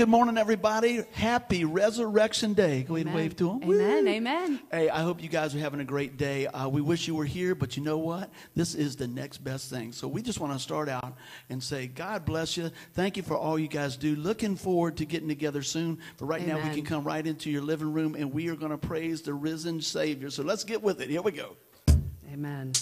good morning, everybody. Happy Resurrection Day. Go ahead and wave to them. Amen. Amen. Hey, I hope you guys are having a great day. Uh, we wish you were here, but you know what? This is the next best thing. So we just want to start out and say, God bless you. Thank you for all you guys do. Looking forward to getting together soon. But right now, we can come right into your living room and we are going to praise the risen Savior. So let's get with it. Here we go. Amen.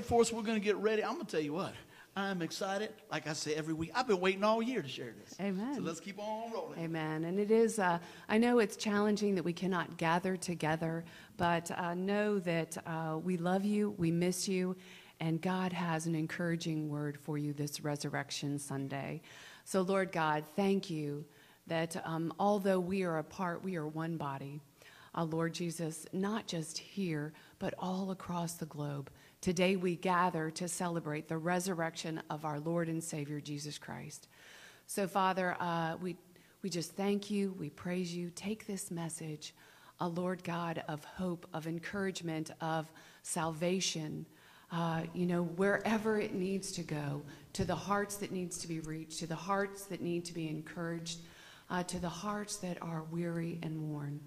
Pray for us. We're going to get ready. I'm going to tell you what. I'm excited. Like I say every week, I've been waiting all year to share this. Amen. So let's keep on rolling. Amen. And it is, uh, I know it's challenging that we cannot gather together, but uh, know that uh, we love you, we miss you, and God has an encouraging word for you this Resurrection Sunday. So, Lord God, thank you that um, although we are apart, we are one body. Uh, Lord Jesus, not just here, but all across the globe. Today we gather to celebrate the resurrection of our Lord and Savior Jesus Christ. So, Father, uh, we, we just thank you, we praise you. Take this message, a Lord God of hope, of encouragement, of salvation, uh, you know, wherever it needs to go, to the hearts that needs to be reached, to the hearts that need to be encouraged. uh, to the hearts that are weary and worn.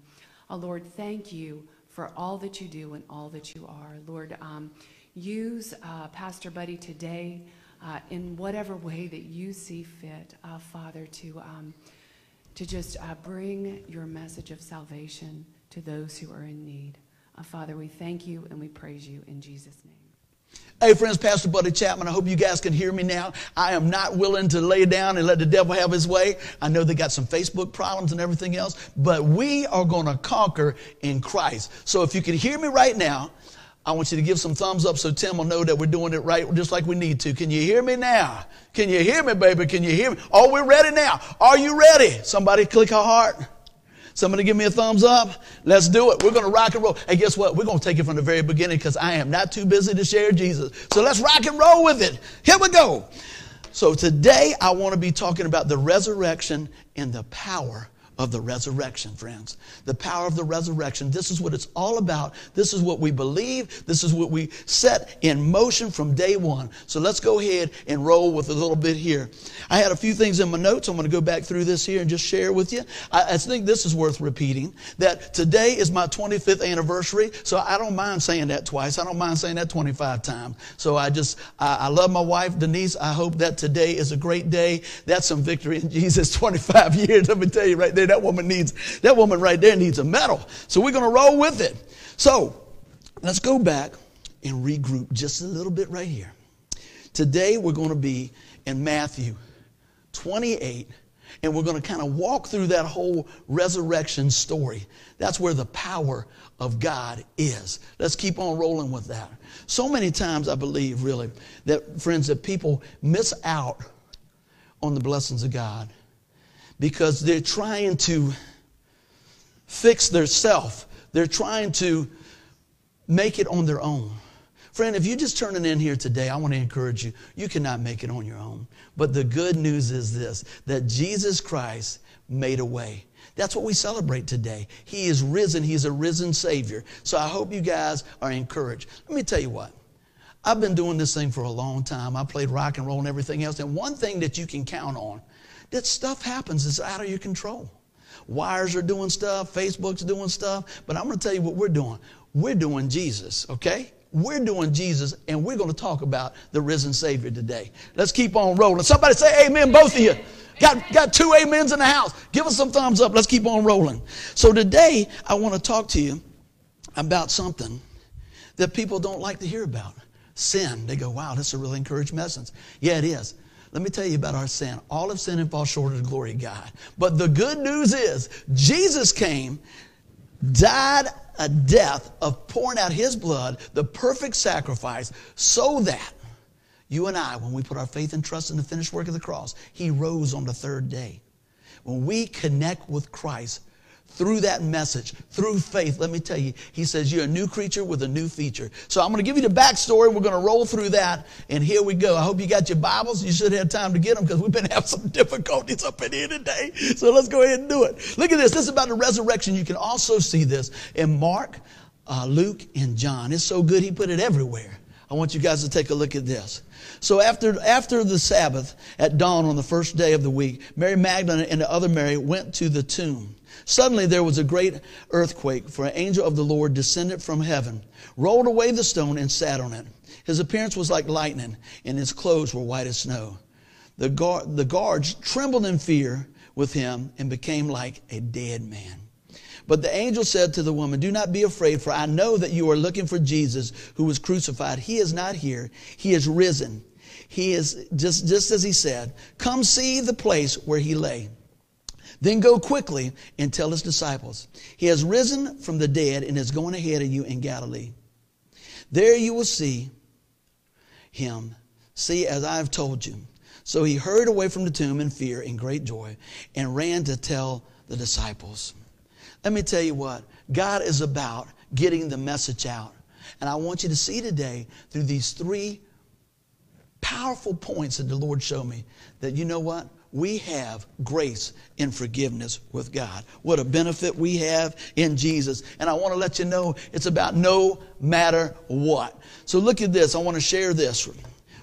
Uh, Lord, thank you for all that you do and all that you are. Lord, um, use uh, Pastor Buddy today uh, in whatever way that you see fit, uh, Father, to, um, to just uh, bring your message of salvation to those who are in need. Uh, Father, we thank you and we praise you in Jesus' name. Hey, friends, Pastor Buddy Chapman, I hope you guys can hear me now. I am not willing to lay down and let the devil have his way. I know they got some Facebook problems and everything else, but we are going to conquer in Christ. So if you can hear me right now, I want you to give some thumbs up so Tim will know that we're doing it right just like we need to. Can you hear me now? Can you hear me, baby? Can you hear me? Oh, Are we ready now? Are you ready? Somebody click a heart. Somebody give me a thumbs up. Let's do it. We're going to rock and roll. Hey, guess what? We're going to take it from the very beginning because I am not too busy to share Jesus. So let's rock and roll with it. Here we go. So today I want to be talking about the resurrection and the power of the resurrection, friends. The power of the resurrection. This is what it's all about. This is what we believe. This is what we set in motion from day one. So let's go ahead and roll with a little bit here. I had a few things in my notes. I'm going to go back through this here and just share with you. I, I think this is worth repeating that today is my 25th anniversary. So I don't mind saying that twice. I don't mind saying that 25 times. So I just, I, I love my wife, Denise. I hope that today is a great day. That's some victory in Jesus. 25 years. Let me tell you right there that woman needs, that woman right there needs a medal. So we're going to roll with it. So let's go back and regroup just a little bit right here. Today we're going to be in Matthew 28 and we're going to kind of walk through that whole resurrection story. That's where the power of God is. Let's keep on rolling with that. So many times I believe really that friends that people miss out on the blessings of God because they're trying to fix their self. They're trying to make it on their own. Friend, if you're just turning in here today, I want to encourage you. You cannot make it on your own. But the good news is this that Jesus Christ made a way. That's what we celebrate today. He is risen. He's a risen Savior. So I hope you guys are encouraged. Let me tell you what. I've been doing this thing for a long time. I played rock and roll and everything else. And one thing that you can count on that stuff happens. It's out of your control. Wires are doing stuff, Facebook's doing stuff, but I'm going to tell you what we're doing. We're doing Jesus, okay? We're doing Jesus, and we're going to talk about the risen Savior today. Let's keep on rolling. Somebody say amen, both of you. Got, got two amens in the house. Give us some thumbs up. Let's keep on rolling. So today, I want to talk to you about something that people don't like to hear about sin. They go, wow, that's a really encouraging message. Yeah, it is. Let me tell you about our sin. All of sin and fall short of the glory of God. But the good news is Jesus came, died a death of pouring out his blood, the perfect sacrifice, so that you and I, when we put our faith and trust in the finished work of the cross, he rose on the third day. When we connect with Christ, through that message, through faith, let me tell you, he says you're a new creature with a new feature. So I'm going to give you the backstory. We're going to roll through that, and here we go. I hope you got your Bibles. You should have time to get them because we've been having some difficulties up in here today. So let's go ahead and do it. Look at this. This is about the resurrection. You can also see this in Mark, uh, Luke, and John. It's so good he put it everywhere. I want you guys to take a look at this. So after, after the Sabbath, at dawn on the first day of the week, Mary Magdalene and the other Mary went to the tomb. Suddenly there was a great earthquake, for an angel of the Lord descended from heaven, rolled away the stone, and sat on it. His appearance was like lightning, and his clothes were white as snow. The, guard, the guards trembled in fear with him and became like a dead man. But the angel said to the woman, Do not be afraid, for I know that you are looking for Jesus who was crucified. He is not here, he is risen. He is just, just as he said, Come see the place where he lay. Then go quickly and tell his disciples, He has risen from the dead and is going ahead of you in Galilee. There you will see him. See, as I have told you. So he hurried away from the tomb in fear and great joy and ran to tell the disciples. Let me tell you what, God is about getting the message out. And I want you to see today through these three powerful points that the Lord showed me that you know what? We have grace and forgiveness with God. What a benefit we have in Jesus. And I want to let you know it's about no matter what. So look at this. I want to share this.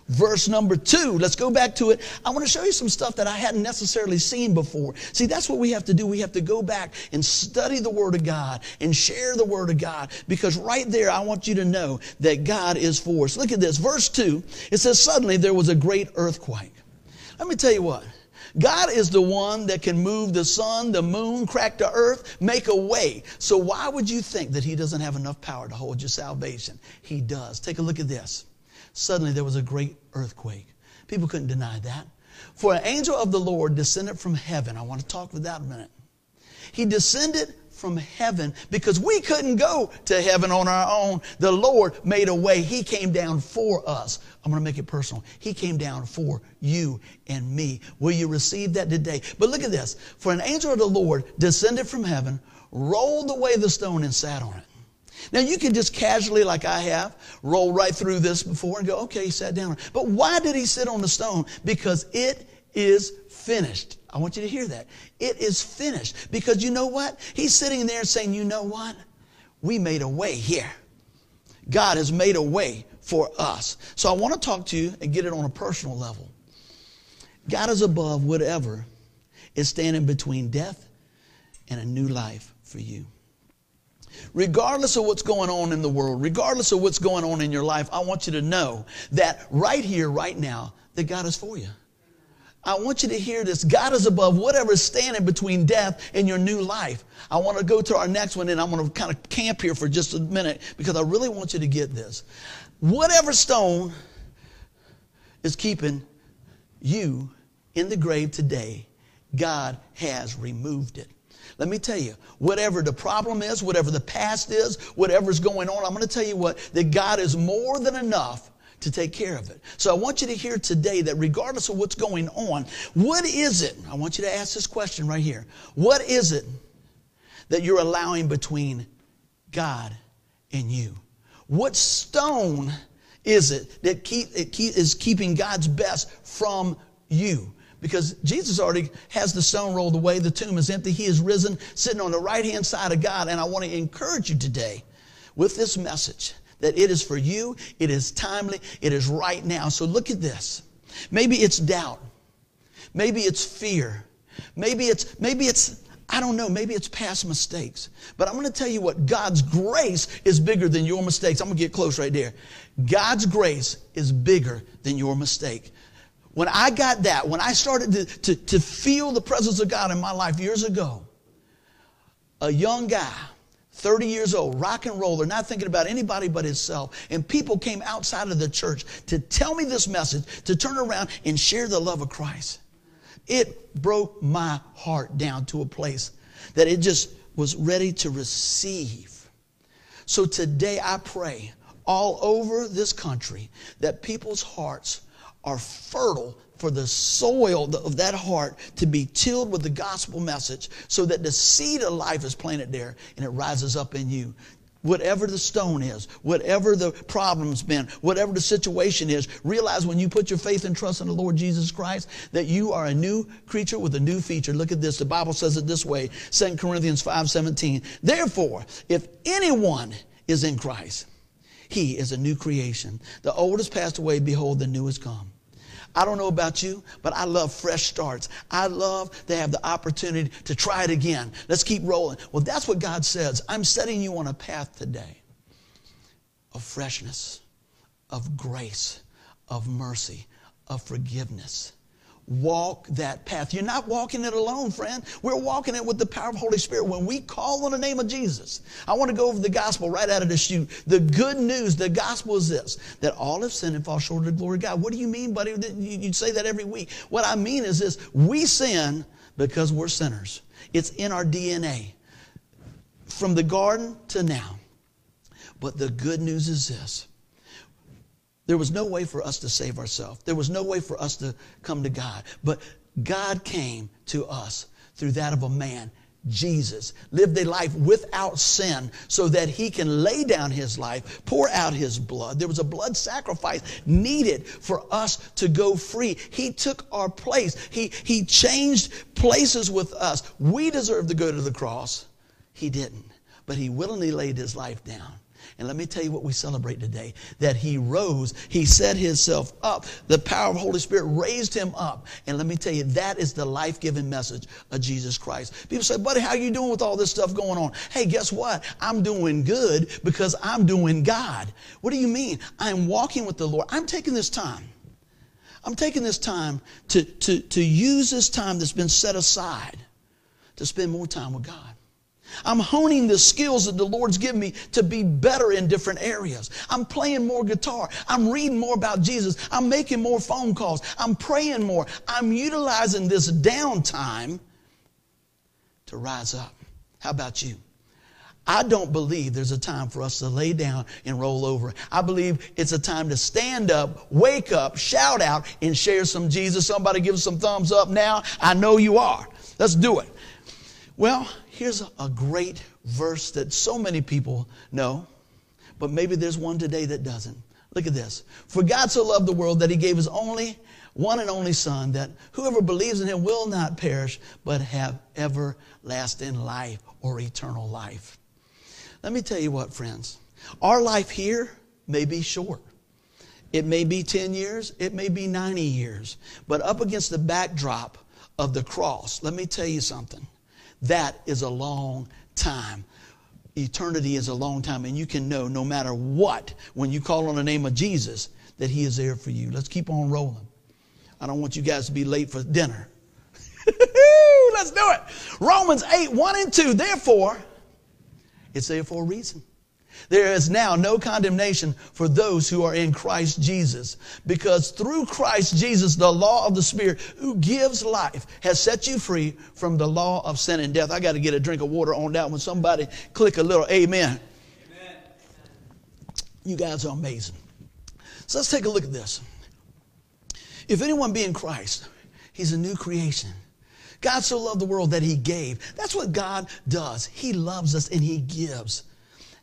verse number two. Let's go back to it. I want to show you some stuff that I hadn't necessarily seen before. See, that's what we have to do. We have to go back and study the Word of God and share the Word of God because right there, I want you to know that God is for us. Look at this. Verse two, it says, Suddenly there was a great earthquake. Let me tell you what. God is the one that can move the sun, the moon, crack the earth, make a way. So why would you think that he doesn't have enough power to hold your salvation? He does. Take a look at this. Suddenly there was a great earthquake. People couldn't deny that. For an angel of the Lord descended from heaven. I want to talk with that a minute. He descended from heaven because we couldn't go to heaven on our own. The Lord made a way. He came down for us. I'm going to make it personal. He came down for you and me. Will you receive that today? But look at this. For an angel of the Lord descended from heaven, rolled away the stone, and sat on it. Now, you can just casually, like I have, roll right through this before and go, okay, he sat down. But why did he sit on the stone? Because it is finished. I want you to hear that. It is finished. Because you know what? He's sitting there saying, you know what? We made a way here. God has made a way for us. So I want to talk to you and get it on a personal level. God is above whatever is standing between death and a new life for you. Regardless of what's going on in the world, regardless of what's going on in your life, I want you to know that right here, right now, that God is for you. I want you to hear this. God is above whatever is standing between death and your new life. I want to go to our next one and I'm going to kind of camp here for just a minute because I really want you to get this. Whatever stone is keeping you in the grave today, God has removed it. Let me tell you, whatever the problem is, whatever the past is, whatever's going on, I'm going to tell you what, that God is more than enough to take care of it. So I want you to hear today that regardless of what's going on, what is it? I want you to ask this question right here. What is it that you're allowing between God and you? What stone is it that keep, it keep, is keeping God's best from you? Because Jesus already has the stone rolled away, the tomb is empty, he is risen, sitting on the right hand side of God. And I want to encourage you today with this message that it is for you, it is timely, it is right now. So look at this. Maybe it's doubt. Maybe it's fear. Maybe it's maybe it's I don't know, maybe it's past mistakes. But I'm going to tell you what God's grace is bigger than your mistakes. I'm going to get close right there. God's grace is bigger than your mistake. When I got that, when I started to, to, to feel the presence of God in my life years ago, a young guy 30 years old, rock and roller, not thinking about anybody but himself. And people came outside of the church to tell me this message, to turn around and share the love of Christ. It broke my heart down to a place that it just was ready to receive. So today I pray all over this country that people's hearts are fertile for the soil of that heart to be tilled with the gospel message so that the seed of life is planted there and it rises up in you. Whatever the stone is, whatever the problem's been, whatever the situation is, realize when you put your faith and trust in the Lord Jesus Christ that you are a new creature with a new feature. Look at this. The Bible says it this way, 2 Corinthians 5:17. Therefore, if anyone is in Christ, he is a new creation. The old has passed away, behold, the new has come. I don't know about you, but I love fresh starts. I love to have the opportunity to try it again. Let's keep rolling. Well, that's what God says. I'm setting you on a path today of freshness, of grace, of mercy, of forgiveness walk that path. You're not walking it alone, friend. We're walking it with the power of Holy Spirit. When we call on the name of Jesus, I want to go over the gospel right out of the chute. The good news, the gospel is this, that all have sinned and fall short of the glory of God. What do you mean, buddy? You say that every week. What I mean is this, we sin because we're sinners. It's in our DNA. From the garden to now. But the good news is this there was no way for us to save ourselves. There was no way for us to come to God. But God came to us through that of a man, Jesus, lived a life without sin so that he can lay down his life, pour out his blood. There was a blood sacrifice needed for us to go free. He took our place. He, he changed places with us. We deserve to go to the cross. He didn't, but he willingly laid his life down. And let me tell you what we celebrate today that he rose, he set himself up. The power of Holy Spirit raised him up. And let me tell you, that is the life giving message of Jesus Christ. People say, buddy, how you doing with all this stuff going on? Hey, guess what? I'm doing good because I'm doing God. What do you mean? I'm walking with the Lord. I'm taking this time. I'm taking this time to, to, to use this time that's been set aside to spend more time with God. I'm honing the skills that the Lord's given me to be better in different areas. I'm playing more guitar. I'm reading more about Jesus. I'm making more phone calls. I'm praying more. I'm utilizing this downtime to rise up. How about you? I don't believe there's a time for us to lay down and roll over. I believe it's a time to stand up, wake up, shout out, and share some Jesus. Somebody give some thumbs up now. I know you are. Let's do it. Well, here's a great verse that so many people know, but maybe there's one today that doesn't. Look at this. For God so loved the world that he gave his only, one and only Son, that whoever believes in him will not perish, but have everlasting life or eternal life. Let me tell you what, friends. Our life here may be short. It may be 10 years, it may be 90 years. But up against the backdrop of the cross, let me tell you something. That is a long time. Eternity is a long time, and you can know no matter what, when you call on the name of Jesus, that He is there for you. Let's keep on rolling. I don't want you guys to be late for dinner. Let's do it. Romans 8, 1 and 2. Therefore, it's there for a reason. There is now no condemnation for those who are in Christ Jesus. Because through Christ Jesus, the law of the Spirit who gives life has set you free from the law of sin and death. I got to get a drink of water on that one. Somebody click a little amen. amen. You guys are amazing. So let's take a look at this. If anyone be in Christ, he's a new creation. God so loved the world that he gave. That's what God does. He loves us and he gives.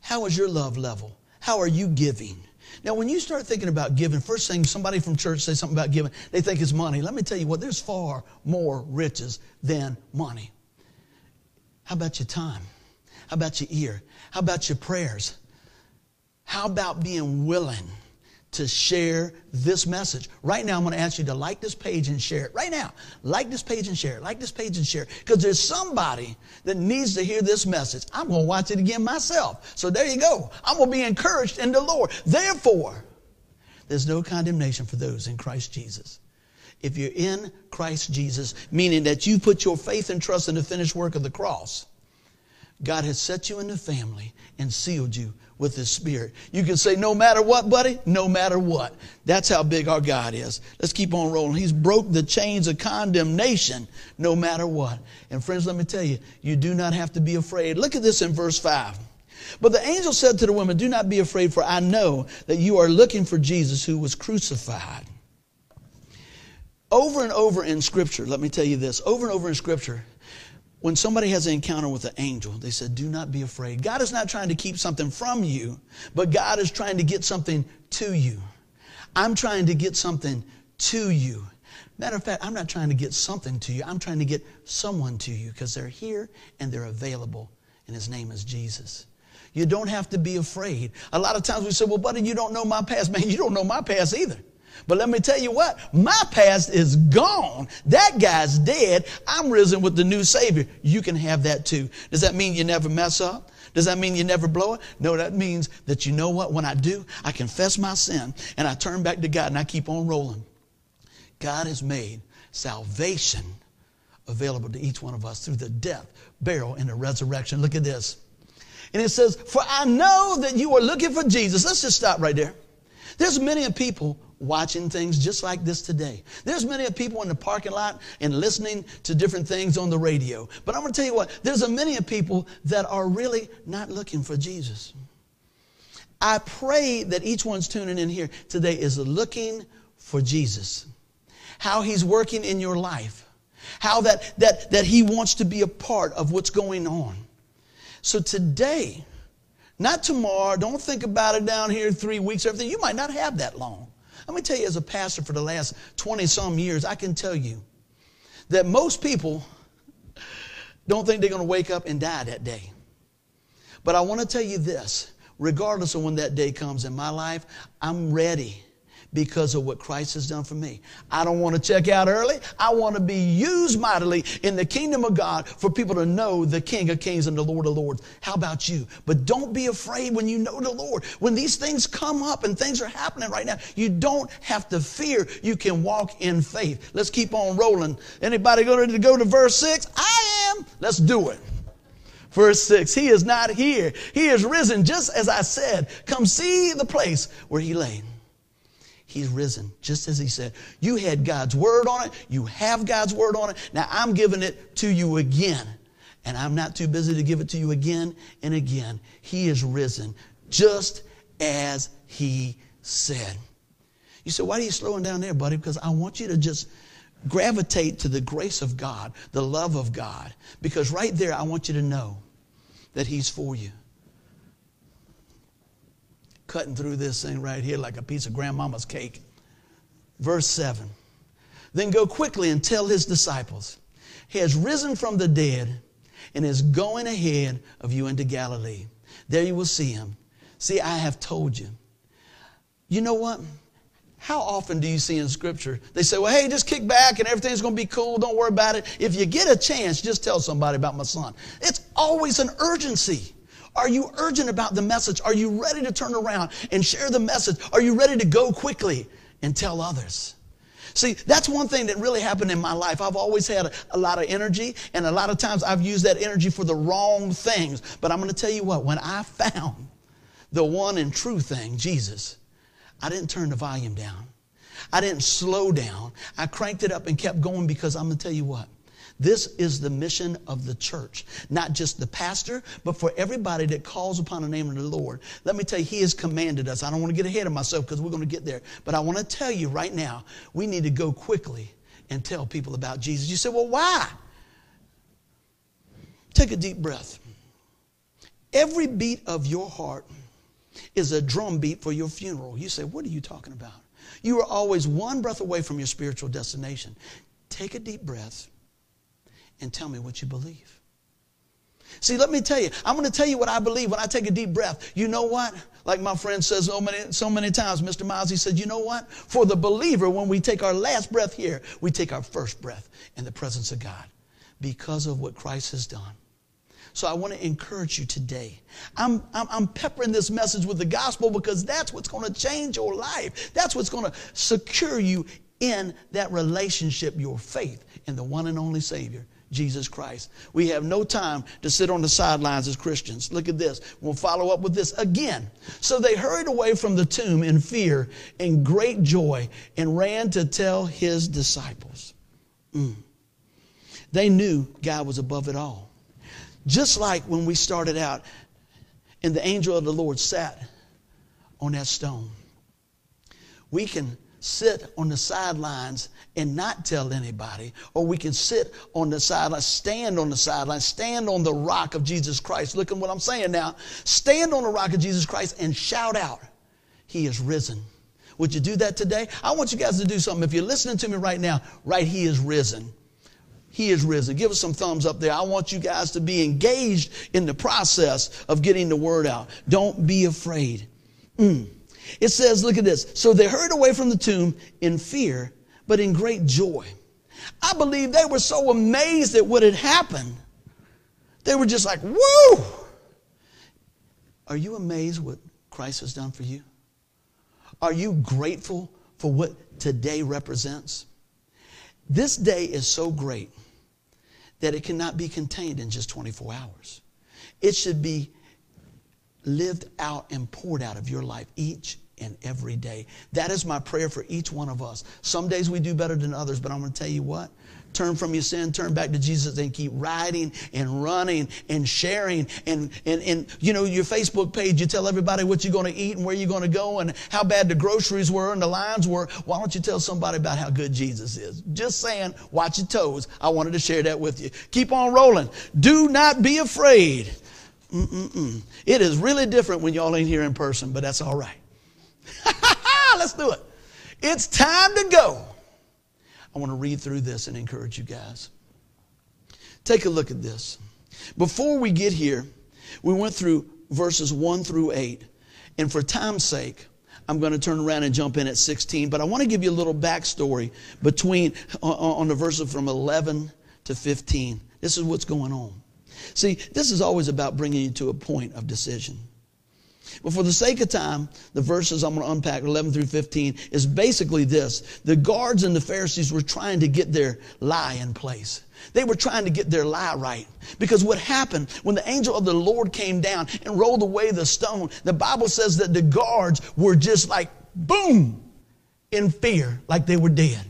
How is your love level? How are you giving? Now, when you start thinking about giving, first thing somebody from church says something about giving, they think it's money. Let me tell you what, there's far more riches than money. How about your time? How about your ear? How about your prayers? How about being willing to share this message. Right now, I'm going to ask you to like this page and share it. Right now, like this page and share it. Like this page and share it. Because there's somebody that needs to hear this message. I'm going to watch it again myself. So there you go. I'm going to be encouraged in the Lord. Therefore, there's no condemnation for those in Christ Jesus. If you're in Christ Jesus, meaning that you put your faith and trust in the finished work of the cross, God has set you in the family and sealed you with His Spirit. You can say, no matter what, buddy, no matter what. That's how big our God is. Let's keep on rolling. He's broke the chains of condemnation no matter what. And friends, let me tell you, you do not have to be afraid. Look at this in verse 5. But the angel said to the woman, Do not be afraid, for I know that you are looking for Jesus who was crucified. Over and over in Scripture, let me tell you this over and over in Scripture, when somebody has an encounter with an angel, they said, Do not be afraid. God is not trying to keep something from you, but God is trying to get something to you. I'm trying to get something to you. Matter of fact, I'm not trying to get something to you. I'm trying to get someone to you because they're here and they're available, and his name is Jesus. You don't have to be afraid. A lot of times we say, Well, buddy, you don't know my past. Man, you don't know my past either. But let me tell you what, my past is gone. That guy's dead. I'm risen with the new Savior. You can have that too. Does that mean you never mess up? Does that mean you never blow it? No, that means that you know what? When I do, I confess my sin and I turn back to God and I keep on rolling. God has made salvation available to each one of us through the death, burial, and the resurrection. Look at this. And it says, For I know that you are looking for Jesus. Let's just stop right there. There's many people watching things just like this today. There's many of people in the parking lot and listening to different things on the radio. But I'm going to tell you what, there's a many of people that are really not looking for Jesus. I pray that each one's tuning in here today is looking for Jesus. How he's working in your life. How that, that, that he wants to be a part of what's going on. So today, not tomorrow, don't think about it down here three weeks, or everything. You might not have that long. Let me tell you, as a pastor for the last 20 some years, I can tell you that most people don't think they're going to wake up and die that day. But I want to tell you this regardless of when that day comes in my life, I'm ready because of what Christ has done for me. I don't want to check out early. I want to be used mightily in the kingdom of God for people to know the King of Kings and the Lord of Lords. How about you? But don't be afraid when you know the Lord. When these things come up and things are happening right now, you don't have to fear. You can walk in faith. Let's keep on rolling. Anybody ready to go to verse 6? I am. Let's do it. Verse 6 He is not here. He is risen, just as I said. Come see the place where he lay. He's risen, just as he said. You had God's word on it. You have God's word on it. Now I'm giving it to you again. And I'm not too busy to give it to you again and again. He is risen, just as he said. You say, why are you slowing down there, buddy? Because I want you to just gravitate to the grace of God, the love of God. Because right there, I want you to know that He's for you cutting through this thing right here like a piece of grandmama's cake. Verse 7 Then go quickly and tell his disciples, He has risen from the dead and is going ahead of you into Galilee. There you will see him. See, I have told you. You know what? How often do you see in Scripture, they say, well, hey, just kick back and everything's going to be cool. Don't worry about it. If you get a chance, just tell somebody about my son. It's always an urgency. Are you urgent about the message? Are you ready to turn around and share the message? Are you ready to go quickly and tell others? See, that's one thing that really happened in my life. I've always had a, a, lot of energy, and a lot of times I've used that energy for the wrong things. But I'm going to tell you what, when I found the one and true thing, Jesus, I didn't turn the volume down. I didn't slow down. I cranked it up and kept going because I'm going to tell you what, this is the mission of the church. Not just the pastor, but for everybody that calls upon the name of the Lord. Let me tell you, He has commanded us. I don't want to get ahead of myself because we're going to get there. But I want to tell you right now, we need to go quickly and tell people about Jesus. You say, well, why? Take a deep breath. Every beat of your heart is a drum beat for your funeral. You say, what are you talking about? You are always one breath away from your spiritual destination. Take a deep breath and tell me what you believe. See, let me tell you, I'm going to tell you what I believe when I take a deep breath. You know what? Like my friend says so many, so many times, Mr. Miles, he said, You know what? For the believer, when we take our last breath here, we take our first breath in the presence of God because of what Christ has done. So I want to encourage you today. I'm, I'm, I'm, peppering this message with the gospel because that's what's going to change your life. That's what's going to secure you in that relationship, your faith in the one and only Savior, Jesus Christ. We have no time to sit on the sidelines as Christians. Look at this. We'll follow up with this again. So they hurried away from the tomb in fear and great joy and ran to tell his disciples. Mm. They knew God was above it all. Just like when we started out and the angel of the Lord sat on that stone. We can sit on the sidelines and not tell anybody, or we can sit on the sidelines, stand on the sidelines, stand on the rock of Jesus Christ. Look at what I'm saying now. Stand on the rock of Jesus Christ and shout out, He is risen. Would you do that today? I want you guys to do something. If you're listening to me right now, right, He is risen. He is risen. Give us some thumbs up there. I want you guys to be engaged in the process of getting the word out. Don't be afraid. Mm. It says, look at this. So they hurried away from the tomb in fear, but in great joy. I believe they were so amazed at what had happened. They were just like, whoa! Are you amazed what Christ has done for you? Are you grateful for what today represents? This day is so great that it cannot be contained in just 24 hours. It should be lived out and poured out of your life each and every day. That is my prayer for each one of us. Some days we do better than others, but I'm going to tell you what. Turn from your sin, turn back to Jesus, and keep riding and running and sharing. And, and, and you know, your Facebook page, you tell everybody what you're going to eat and where you're going to go and how bad the groceries were and the lines were. Why don't you tell somebody about how good Jesus is? Just saying, watch your toes. I wanted to share that with you. Keep on rolling. Do not be afraid. Mm-mm-mm. It is really different when y'all ain't here in person, but that's all right. Let's do it. It's time to go. I want to read through this and encourage you guys. Take a look at this. Before we get here, we went through verses 1 through 8. And for time's sake, I'm going to turn around and jump in at 16. But I want to give you a little backstory between on, on the verses from 11 to 15. This is what's going on. See, this is always about bringing you to a point of decision. But for the sake of time, the verses I'm going to unpack, 11 through 15, is basically this. The guards and the Pharisees were trying to get their lie in place. They were trying to get their lie right. Because what happened when the angel of the Lord came down and rolled away the stone, the Bible says that the guards were just like, boom, in fear, like they were dead.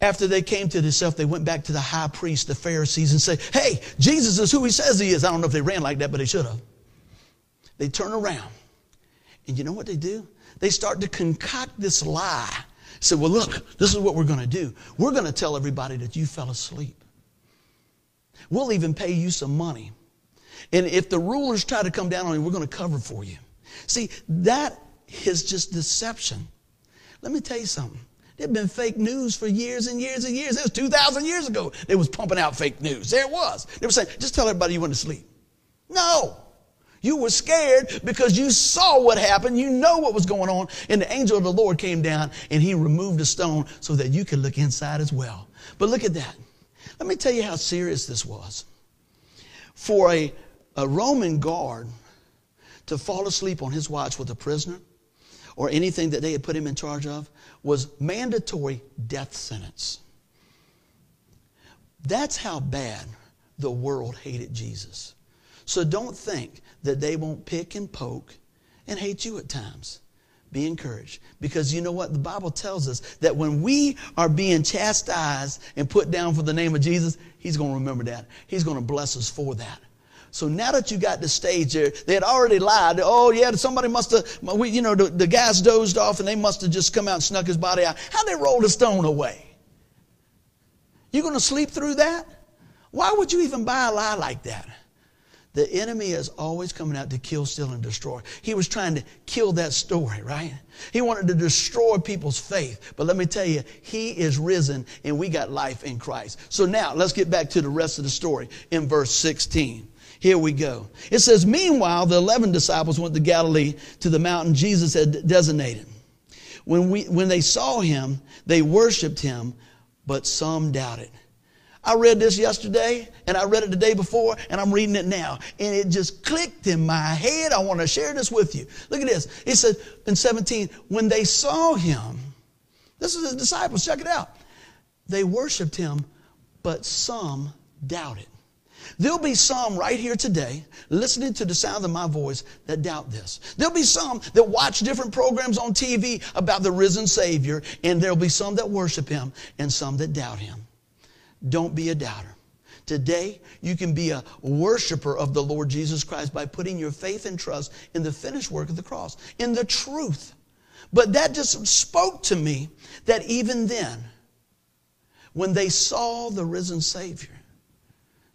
After they came to themselves, they went back to the high priest, the Pharisees, and said, Hey, Jesus is who he says he is. I don't know if they ran like that, but they should have. They turn around. And you know what they do? They start to concoct this lie. Say, well, look, this is what we're going to do. We're going to tell everybody that you fell asleep. We'll even pay you some money. And if the rulers try to come down on you, we're going to cover for you. See, that is just deception. Let me tell you something. There'd been fake news for years and years and years. It was 2,000 years ago. They was pumping out fake news. There it was. They were saying, just tell everybody you went to sleep. No. You were scared because you saw what happened. You know what was going on. And the angel of the Lord came down and he removed the stone so that you could look inside as well. But look at that. Let me tell you how serious this was. For a, a Roman guard to fall asleep on his watch with a prisoner or anything that they had put him in charge of was mandatory death sentence. That's how bad the world hated Jesus. So don't think that they won't pick and poke and hate you at times. Be encouraged. Because you know what? The Bible tells us that when we are being chastised and put down for the name of Jesus, He's going to remember that. He's going to bless us for that. So now that you got the stage there, they had already lied. Oh, yeah, somebody must have, you know, the, the guys dozed off and they must have just come out and snuck his body out. How'd they rolled the stone away? You going to sleep through that? Why would you even buy a lie like that? The enemy is always coming out to kill, steal, and destroy. He was trying to kill that story, right? He wanted to destroy people's faith. But let me tell you, he is risen and we got life in Christ. So now let's get back to the rest of the story in verse 16. Here we go. It says, Meanwhile, the 11 disciples went to Galilee to the mountain Jesus had designated. When, we, when they saw him, they worshiped him, but some doubted. I read this yesterday and I read it the day before and I'm reading it now. And it just clicked in my head. I want to share this with you. Look at this. It said in 17, when they saw him, this is his disciples, check it out. They worshiped him, but some doubted. There'll be some right here today listening to the sound of my voice that doubt this. There'll be some that watch different programs on TV about the risen Savior, and there'll be some that worship him and some that doubt him. Don't be a doubter. Today, you can be a worshiper of the Lord Jesus Christ by putting your faith and trust in the finished work of the cross, in the truth. But that just spoke to me that even then, when they saw the risen Savior,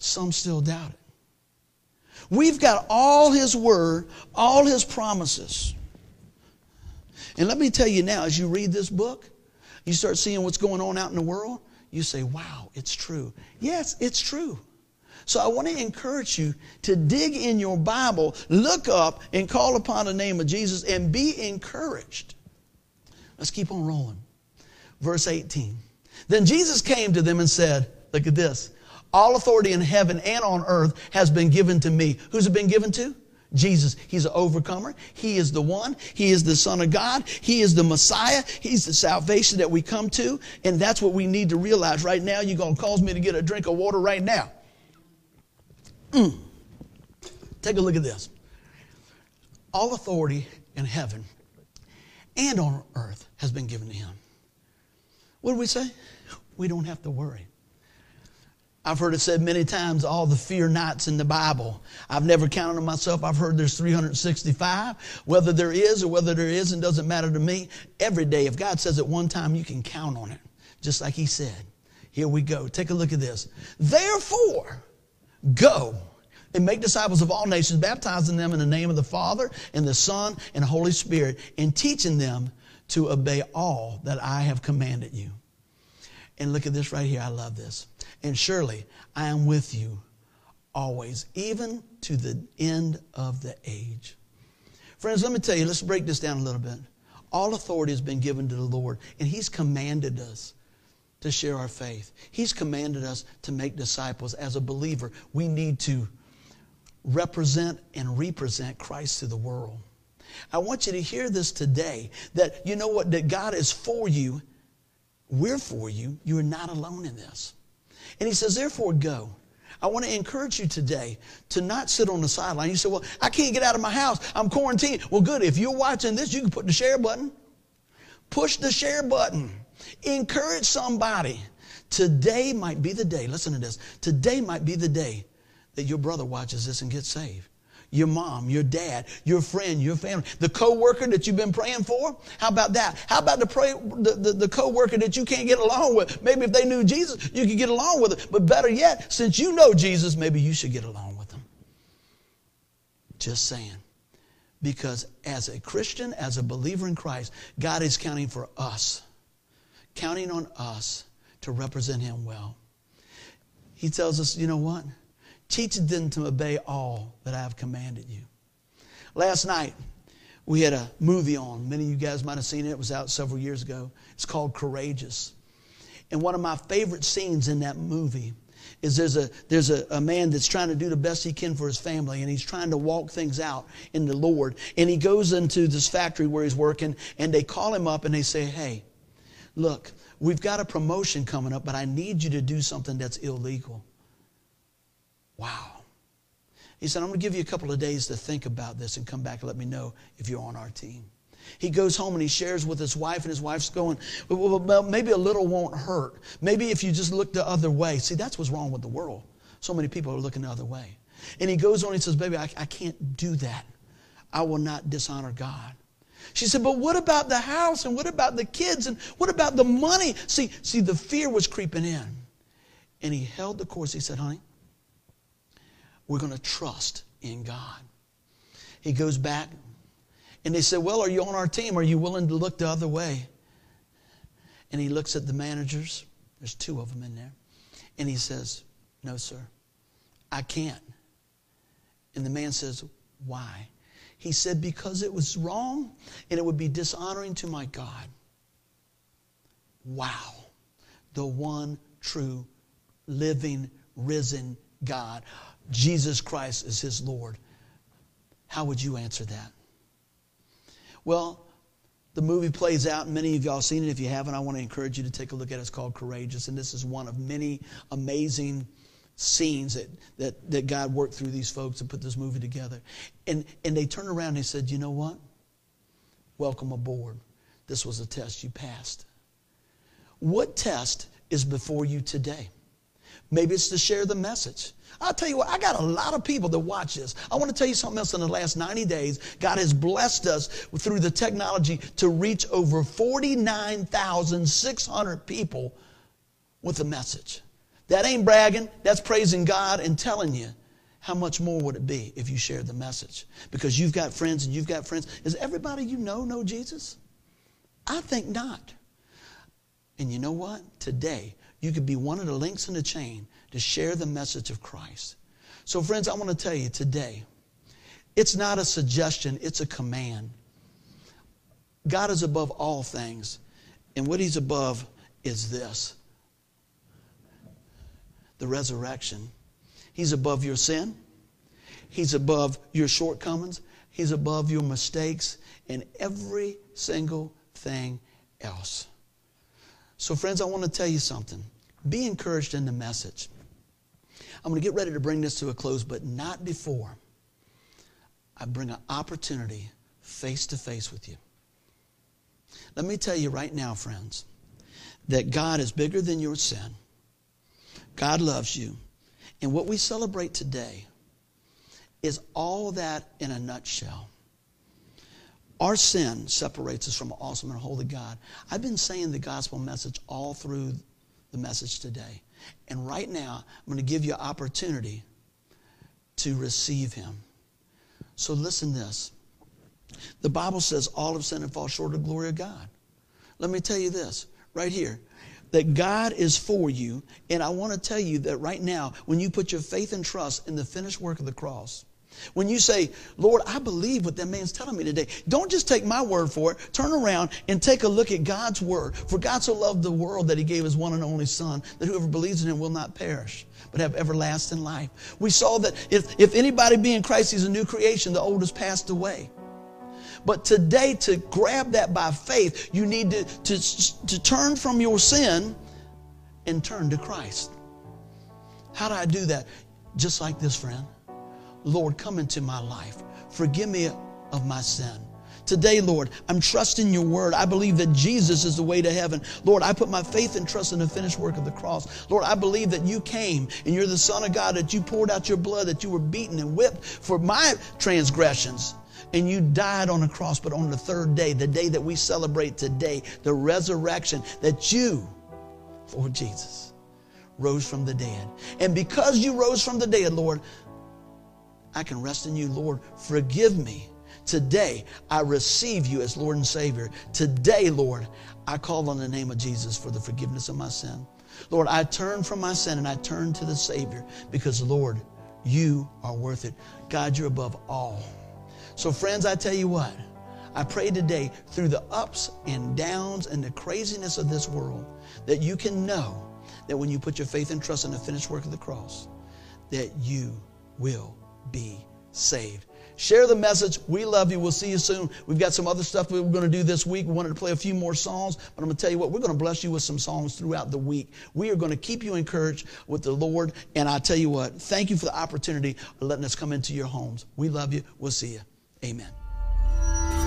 some still doubt it. We've got all His Word, all His promises. And let me tell you now, as you read this book, you start seeing what's going on out in the world, you say, wow, it's true. Yes, it's true. So I want to encourage you to dig in your Bible, look up, and call upon the name of Jesus and be encouraged. Let's keep on rolling. Verse 18. Then Jesus came to them and said, Look at this. All authority in heaven and on earth has been given to me. Who's it been given to? Jesus, He's an overcomer. He is the one. He is the Son of God. He is the Messiah. He's the salvation that we come to. And that's what we need to realize right now. You're going to cause me to get a drink of water right now. Mm. Take a look at this. All authority in heaven and on earth has been given to Him. What do we say? We don't have to worry. I've heard it said many times, all the fear nots in the Bible. I've never counted them myself. I've heard there's 365. Whether there is or whether there isn't doesn't matter to me. Every day, if God says it one time, you can count on it, just like He said. Here we go. Take a look at this. Therefore, go and make disciples of all nations, baptizing them in the name of the Father and the Son and Holy Spirit, and teaching them to obey all that I have commanded you. And look at this right here. I love this. And surely I am with you always, even to the end of the age. Friends, let me tell you, let's break this down a little bit. All authority has been given to the Lord, and He's commanded us to share our faith. He's commanded us to make disciples. As a believer, we need to represent and represent Christ to the world. I want you to hear this today that you know what? That God is for you. We're for you. You are not alone in this. And He says, therefore, go. I want to encourage you today to not sit on the sideline. You say, Well, I can't get out of my house. I'm quarantined. Well, good. If you're watching this, you can put the share button. Push the share button. Encourage somebody. Today might be the day. Listen to this. Today might be the day that your brother watches this and gets saved your mom, your dad, your friend, your family, the co-worker that you've been praying for. How about that? How about the, pray, the, the, the co-worker that you can't get along with? Maybe if they knew Jesus, you could get along with it. But better yet, since you know Jesus, maybe you should get along with them. Just saying. Because as a Christian, as a believer in Christ, God is counting for us, counting on us to represent Him well. He tells us, you know what? Teach them to obey all that I have commanded you. Last night, we had a movie on. Many of you guys might have seen it. It was out several years ago. It's called Courageous. And one of my favorite scenes in that movie is there's a there's a, a, man that's trying to do the best he can for his family and he's trying to walk things out in the Lord. And he goes into this factory where he's working and they call him up and they say, Hey, look, we've got a promotion coming up, but I need you to do something that's illegal. Wow. He said, I'm going to give you a couple of days to think about this and come back and let me know if you're on our team. He goes home and he shares with his wife, and his wife's going, Well, maybe a little won't hurt. Maybe if you just look the other way. See, that's what's wrong with the world. So many people are looking the other way. And he goes on and he says, Baby, I, I can't do that. I will not dishonor God. She said, But what about the house? And what about the kids? And what about the money? See, see, the fear was creeping in. And he held the course. He said, Honey, we're going to trust in God. He goes back and they said, Well, are you on our team? Are you willing to look the other way? And he looks at the managers. There's two of them in there. And he says, No, sir, I can't. And the man says, Why? He said, Because it was wrong and it would be dishonoring to my God. Wow. The one true, living, risen God. Jesus Christ is his Lord. How would you answer that? Well, the movie plays out, many of y'all seen it. If you haven't, I want to encourage you to take a look at it. It's called Courageous, and this is one of many amazing scenes that, that, that God worked through these folks to put this movie together. And, and they turned around and they said, You know what? Welcome aboard. This was a test you passed. What test is before you today? Maybe it's to share the message. I'll tell you what, I got a lot of people that watch this. I want to tell you something else in the last 90 days. God has blessed us through the technology to reach over 49,600 people with a message. That ain't bragging, that's praising God and telling you how much more would it be if you shared the message? Because you've got friends and you've got friends. Does everybody you know know Jesus? I think not. And you know what? Today, you could be one of the links in the chain to share the message of Christ. So, friends, I want to tell you today, it's not a suggestion, it's a command. God is above all things, and what He's above is this the resurrection. He's above your sin, He's above your shortcomings, He's above your mistakes, and every single thing else. So, friends, I want to tell you something. Be encouraged in the message. I'm going to get ready to bring this to a close, but not before I bring an opportunity face to face with you. Let me tell you right now, friends, that God is bigger than your sin. God loves you. And what we celebrate today is all that in a nutshell. Our sin separates us from an awesome and holy God. I've been saying the gospel message all through the message today. And right now, I'm going to give you an opportunity to receive him. So listen this. The Bible says all of sin and fall short of the glory of God. Let me tell you this right here. that God is for you. And I want to tell you that right now, when you put your faith and trust in the finished work of the cross, when you say, Lord, I believe what that man's telling me today, don't just take my word for it. Turn around and take a look at God's word. For God so loved the world that he gave his one and only Son, that whoever believes in him will not perish, but have everlasting life. We saw that if, if anybody be in Christ, he's a new creation. The old has passed away. But today, to grab that by faith, you need to, to, to turn from your sin and turn to Christ. How do I do that? Just like this, friend. Lord, come into my life. Forgive me of my sin. Today, Lord, I'm trusting your word. I believe that Jesus is the way to heaven. Lord, I put my faith and trust in the finished work of the cross. Lord, I believe that you came and you're the Son of God, that you poured out your blood, that you were beaten and whipped for my transgressions. And you died on the cross, but on the third day, the day that we celebrate today, the resurrection, that you, Lord Jesus, rose from the dead. And because you rose from the dead, Lord, I can rest in you, Lord. Forgive me. Today, I receive you as Lord and Savior. Today, Lord, I call on the name of Jesus for the forgiveness of my sin. Lord, I turn from my sin and I turn to the Savior because, Lord, you are worth it. God, you're above all. So, friends, I tell you what, I pray today through the ups and downs and the craziness of this world that you can know that when you put your faith and trust in the finished work of the cross, that you will be saved. Share the message. We love you. We'll see you soon. We've got some other stuff we're going to do this week. We wanted to play a few more songs, but I'm going to tell you what, we're going to bless you with some songs throughout the week. We are going to keep you encouraged with the Lord. And I tell you what, thank you for the opportunity of letting us come into your homes. We love you. We'll see you. Amen.